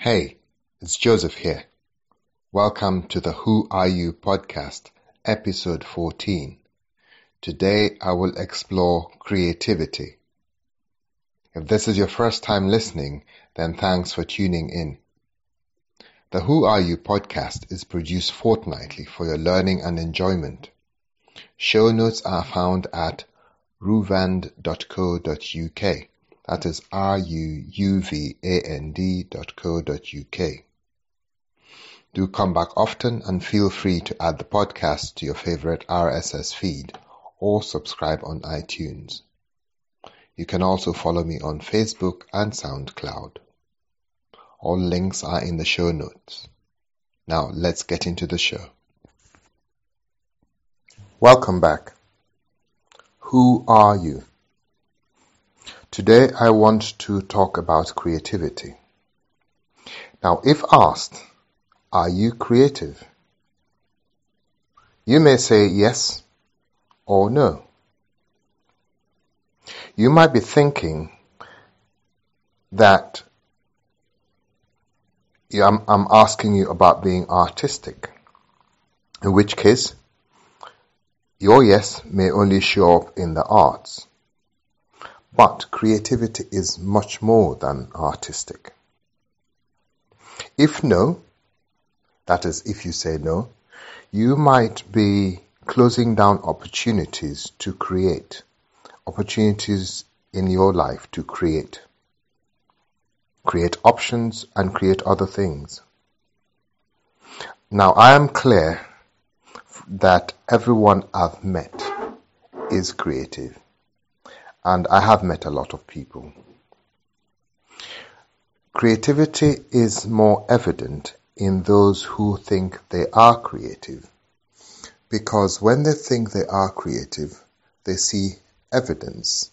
Hey, it's Joseph here. Welcome to the Who Are You podcast, episode 14. Today I will explore creativity. If this is your first time listening, then thanks for tuning in. The Who Are You podcast is produced fortnightly for your learning and enjoyment. Show notes are found at ruuvand.co.uk. That is R-U-U-V-A-N-D dot co dot UK. Do come back often and feel free to add the podcast to your favorite RSS feed or subscribe on iTunes. You can also follow me on Facebook and SoundCloud. All links are in the show notes. Now let's get into the show. Welcome back. Who are you? Today I want to talk about creativity. Now, if asked, are you creative? You may say yes or no. You might be thinking that I'm, asking you about being artistic, in which case your yes may only show up in the arts. But creativity is much more than artistic. If no, that is, if you say no, you might be closing down opportunities to create, opportunities in your life to create, create options and create other things. Now, I am clear that everyone I've met is creative and I have met a lot of people. Creativity is more evident in those who think they are creative because when they think they are creative, they see evidence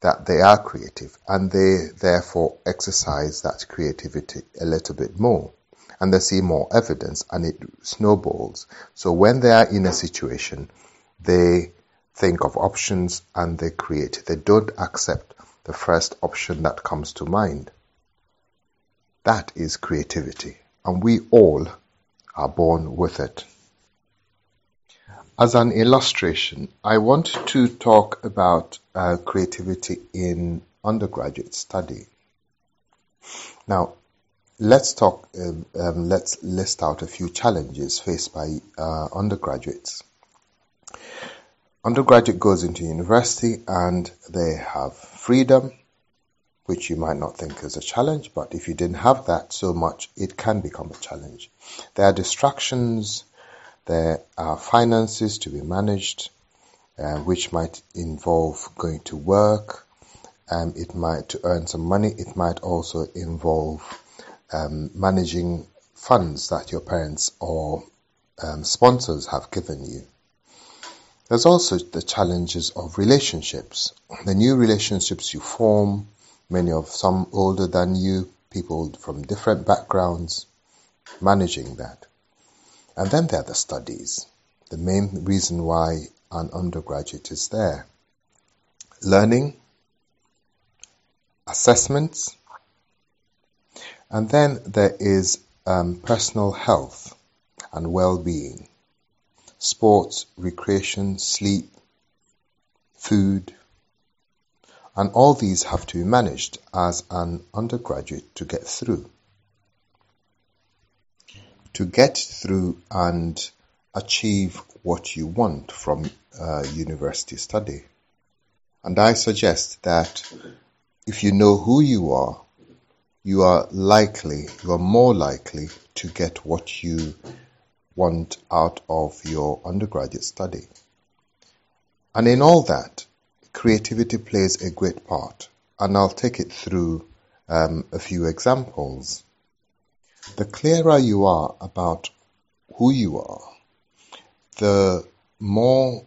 that they are creative and they therefore exercise that creativity a little bit more and they see more evidence and it snowballs. So when they are in a situation, they think of options and they create. They don't accept the first option that comes to mind. That is creativity, and we all are born with it. As an illustration, I want to talk about uh, creativity in undergraduate study. Now, let's talk. Um, um, let's list out a few challenges faced by uh, undergraduates undergraduate goes into university and they have freedom, which you might not think is a challenge, but if you didn't have that so much, it can become a challenge. There are distractions, there are finances to be managed, uh, which might involve going to work, um, it might to earn some money, it might also involve um, managing funds that your parents or um, sponsors have given you. There's also the challenges of relationships. The new relationships you form, many of some older than you, people from different backgrounds, managing that. And then there are the studies, the main reason why an undergraduate is there. Learning, assessments, and then there is um, personal health and well-being sports, recreation, sleep, food, and all these have to be managed as an undergraduate to get through. To get through and achieve what you want from uh, university study. And I suggest that if you know who you are, you are likely, you are more likely to get what you want out of your undergraduate study. And in all that, creativity plays a great part. And I'll take it through um, a few examples. The clearer you are about who you are, the more,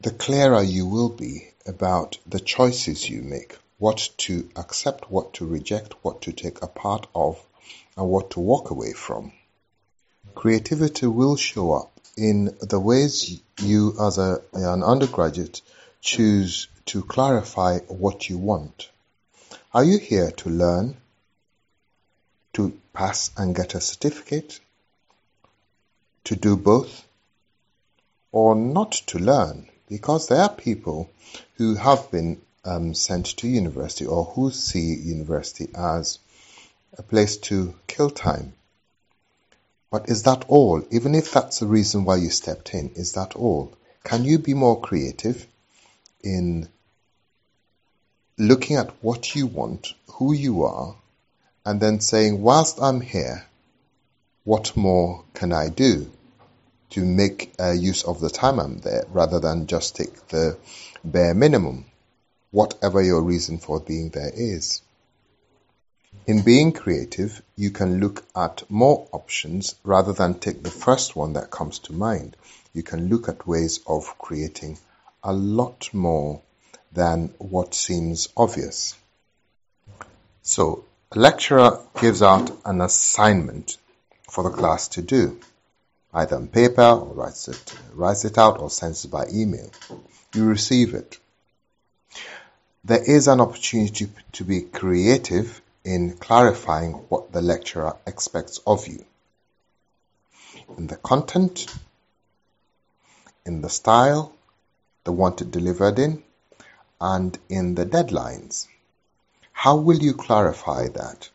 the clearer you will be about the choices you make, what to accept, what to reject, what to take a part of, and what to walk away from. Creativity will show up in the ways you as a, an undergraduate choose to clarify what you want. Are you here to learn? to pass and get a certificate, to do both, or not to learn, because there are people who have been um, sent to university or who see university as a place to kill time. But is that all? Even if that's the reason why you stepped in, is that all? Can you be more creative in looking at what you want, who you are, and then saying, whilst I'm here, what more can I do to make uh, use of the time I'm there rather than just take the bare minimum, whatever your reason for being there is. In being creative, you can look at more options rather than take the first one that comes to mind. You can look at ways of creating a lot more than what seems obvious. So, a lecturer gives out an assignment for the class to do, either on paper or writes it, writes it out or sends it by email. You receive it. There is an opportunity to be creative in clarifying what the lecturer expects of you. In the content, in the style, the wanted delivered in, and in the deadlines. How will you clarify that?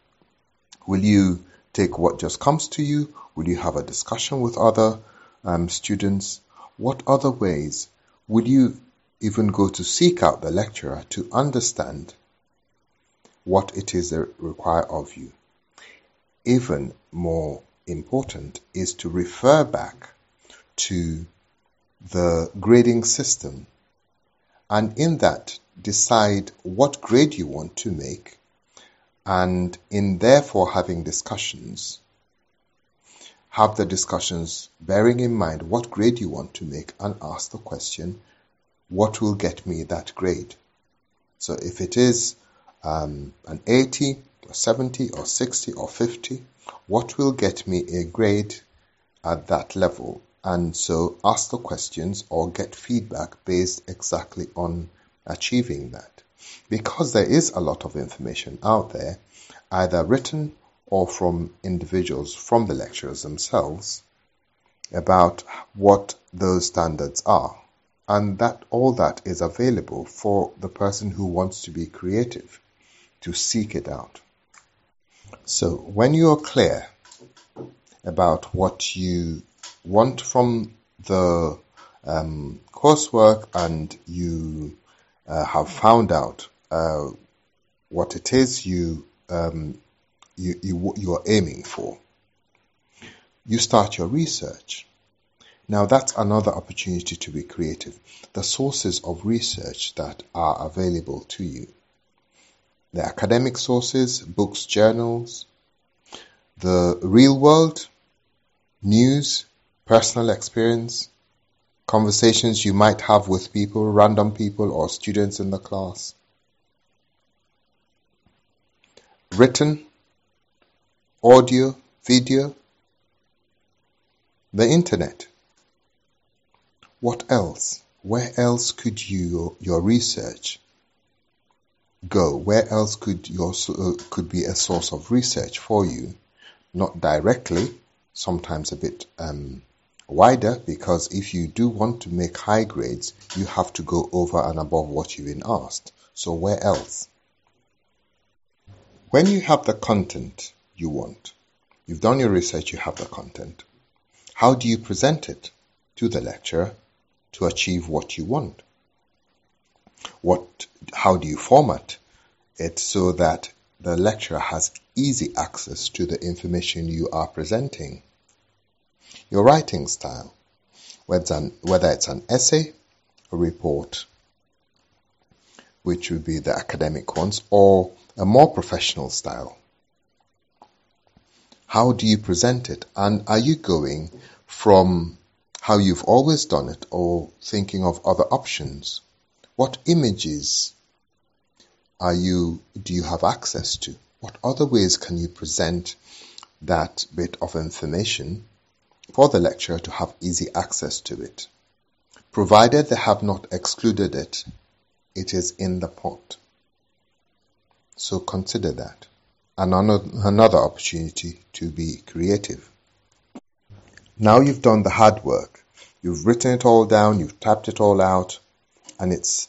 Will you take what just comes to you? Will you have a discussion with other um, students? What other ways will you even go to seek out the lecturer to understand what it is they require of you? Even more important is to refer back to the grading system and in that decide what grade you want to make and in therefore having discussions have the discussions bearing in mind what grade you want to make and ask the question what will get me that grade so if it is um, an 80 or 70 or 60 or 50 what will get me a grade at that level and so ask the questions or get feedback based exactly on achieving that. Because there is a lot of information out there, either written or from individuals from the lecturers themselves about what those standards are. And that all that is available for the person who wants to be creative to seek it out. So when you are clear about what you want from the um, coursework and you uh, have found out uh, what it is you, um, you, you, you are aiming for, you start your research. Now that's another opportunity to be creative. The sources of research that are available to you. The academic sources, books, journals, the real world, news, personal experience, conversations you might have with people, random people or students in the class. Written, audio, video, the internet. What else? Where else could you, your research go? Where else could your uh, could be a source of research for you? Not directly, sometimes a bit um, wider because if you do want to make high grades, you have to go over and above what you've been asked. So where else? When you have the content you want, you've done your research, you have the content. How do you present it to the lecturer to achieve what you want? What, how do you format it so that the lecturer has easy access to the information you are presenting? Your writing style, whether it's an, whether it's an essay, a report, which would be the academic ones, or a more professional style. How do you present it? And are you going from how you've always done it or thinking of other options? What images are you, do you have access to? What other ways can you present that bit of information for the lecturer to have easy access to it. Provided they have not excluded it, it is in the pot. So consider that and another opportunity to be creative. Now you've done the hard work. You've written it all down, you've tapped it all out, and it's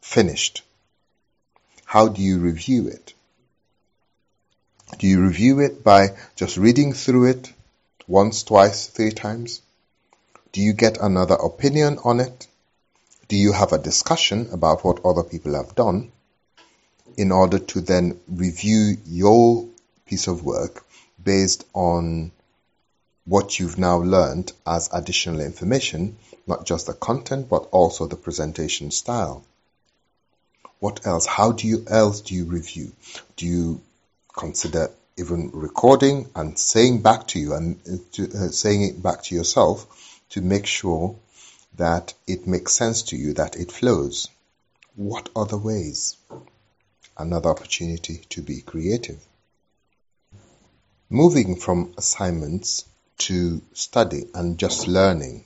finished. How do you review it? Do you review it by just reading through it once, twice, three times? Do you get another opinion on it? Do you have a discussion about what other people have done in order to then review your piece of work based on what you've now learned as additional information, not just the content, but also the presentation style? What else? How do you else do you review? Do you consider even recording and saying back to you and to, uh, saying it back to yourself to make sure that it makes sense to you, that it flows. What other ways? Another opportunity to be creative. Moving from assignments to study and just learning.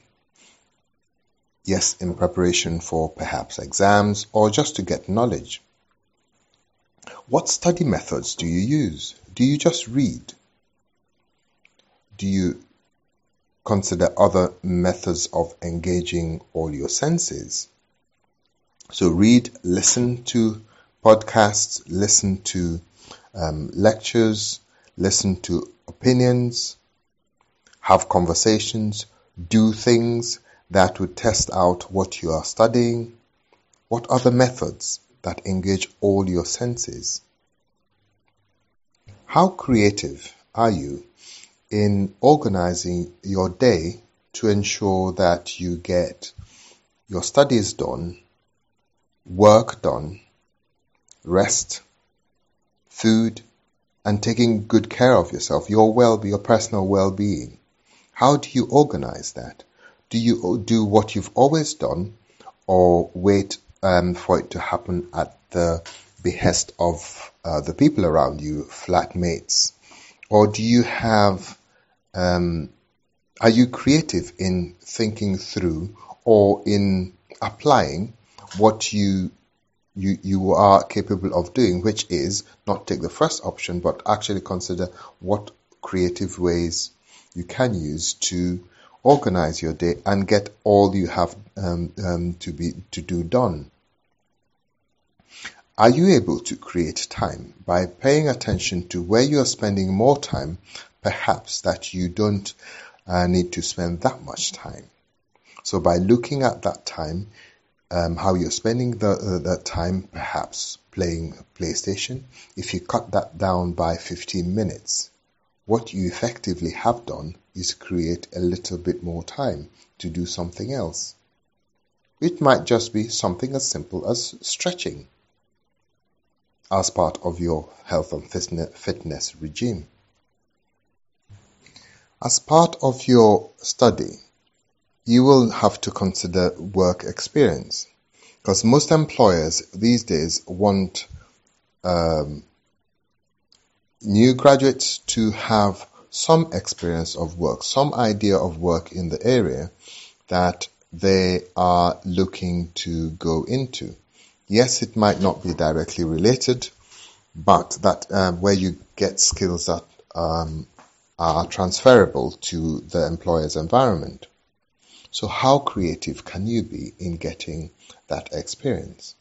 Yes, in preparation for perhaps exams or just to get knowledge. What study methods do you use? Do you just read? Do you consider other methods of engaging all your senses? So read, listen to podcasts, listen to um, lectures, listen to opinions, have conversations, do things that would test out what you are studying. What are the methods that engage all your senses? How creative are you in organizing your day to ensure that you get your studies done, work done, rest, food, and taking good care of yourself, your well, your personal well-being. How do you organize that? Do you do what you've always done, or wait um, for it to happen at the behest of uh, the people around you, flatmates? Or do you have, um, are you creative in thinking through or in applying what you you, you are capable of doing, which is not take the first option, but actually consider what creative ways you can use to organize your day and get all you have um, um, to be to do done. Are you able to create time by paying attention to where you are spending more time, perhaps that you don't uh, need to spend that much time? So by looking at that time, um, how you're spending the, uh, that time, perhaps playing PlayStation, if you cut that down by 15 minutes, what you effectively have done is create a little bit more time to do something else. It might just be something as simple as stretching as part of your health and fitness regime. As part of your study, you will have to consider work experience because most employers these days want um, new graduates to have some experience of work, some idea of work in the area that they are looking to go into. Yes, it might not be directly related, but that um, where you get skills that um, are transferable to the employer's environment. So, how creative can you be in getting that experience?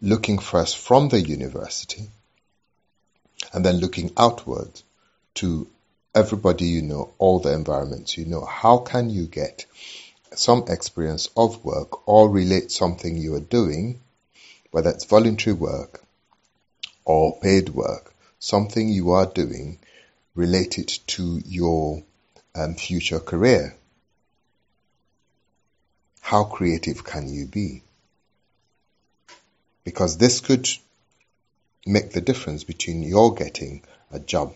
Looking first from the university and then looking outward to everybody you know, all the environments you know. How can you get some experience of work or relate something you are doing whether it's voluntary work or paid work, something you are doing related to your um, future career. How creative can you be? Because this could make the difference between your getting a job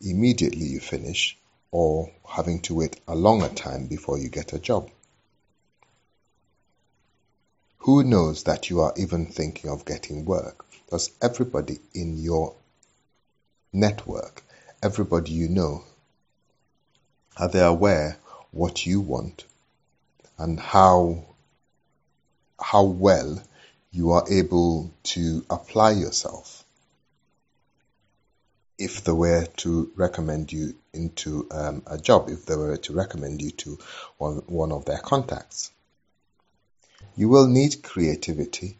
immediately you finish or having to wait a longer time before you get a job. Who knows that you are even thinking of getting work? Does everybody in your network, everybody you know, are they aware what you want and how how well you are able to apply yourself? If they were to recommend you into um, a job, if they were to recommend you to one, one of their contacts. You will need creativity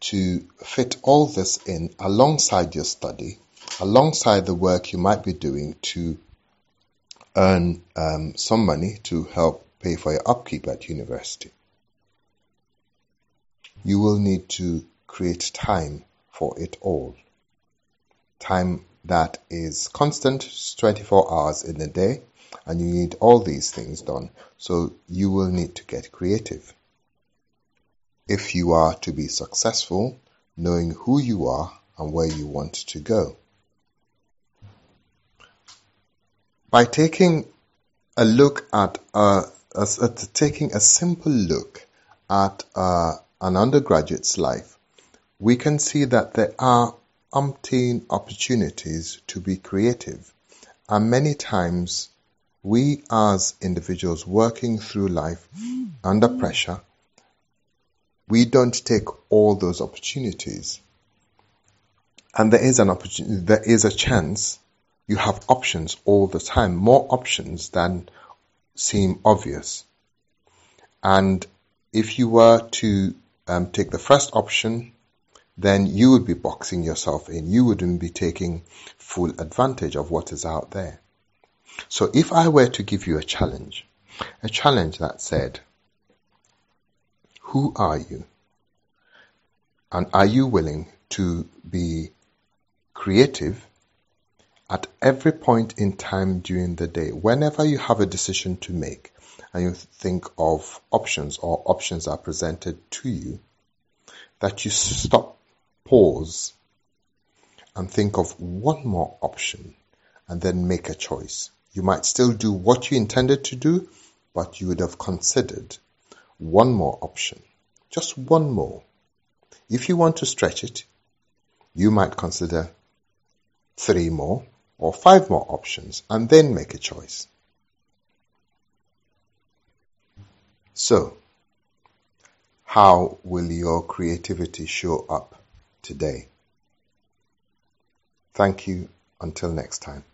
to fit all this in alongside your study, alongside the work you might be doing to earn um, some money to help pay for your upkeep at university. You will need to create time for it all. Time that is constant 24 hours in a day and you need all these things done. So you will need to get creative. If you are to be successful, knowing who you are and where you want to go. By taking a look at, uh, at taking a simple look at uh, an undergraduate's life, we can see that there are umpteen opportunities to be creative, and many times we as individuals working through life under pressure, we don't take all those opportunities. And there is an opportunity, there is a chance you have options all the time, more options than seem obvious. And if you were to um, take the first option then you would be boxing yourself in. You wouldn't be taking full advantage of what is out there. So if I were to give you a challenge, a challenge that said, who are you? And are you willing to be creative at every point in time during the day? Whenever you have a decision to make and you think of options or options are presented to you, that you stop pause and think of one more option and then make a choice. You might still do what you intended to do, but you would have considered one more option. Just one more. If you want to stretch it, you might consider three more or five more options and then make a choice. So, how will your creativity show up? Today. Thank you. Until next time.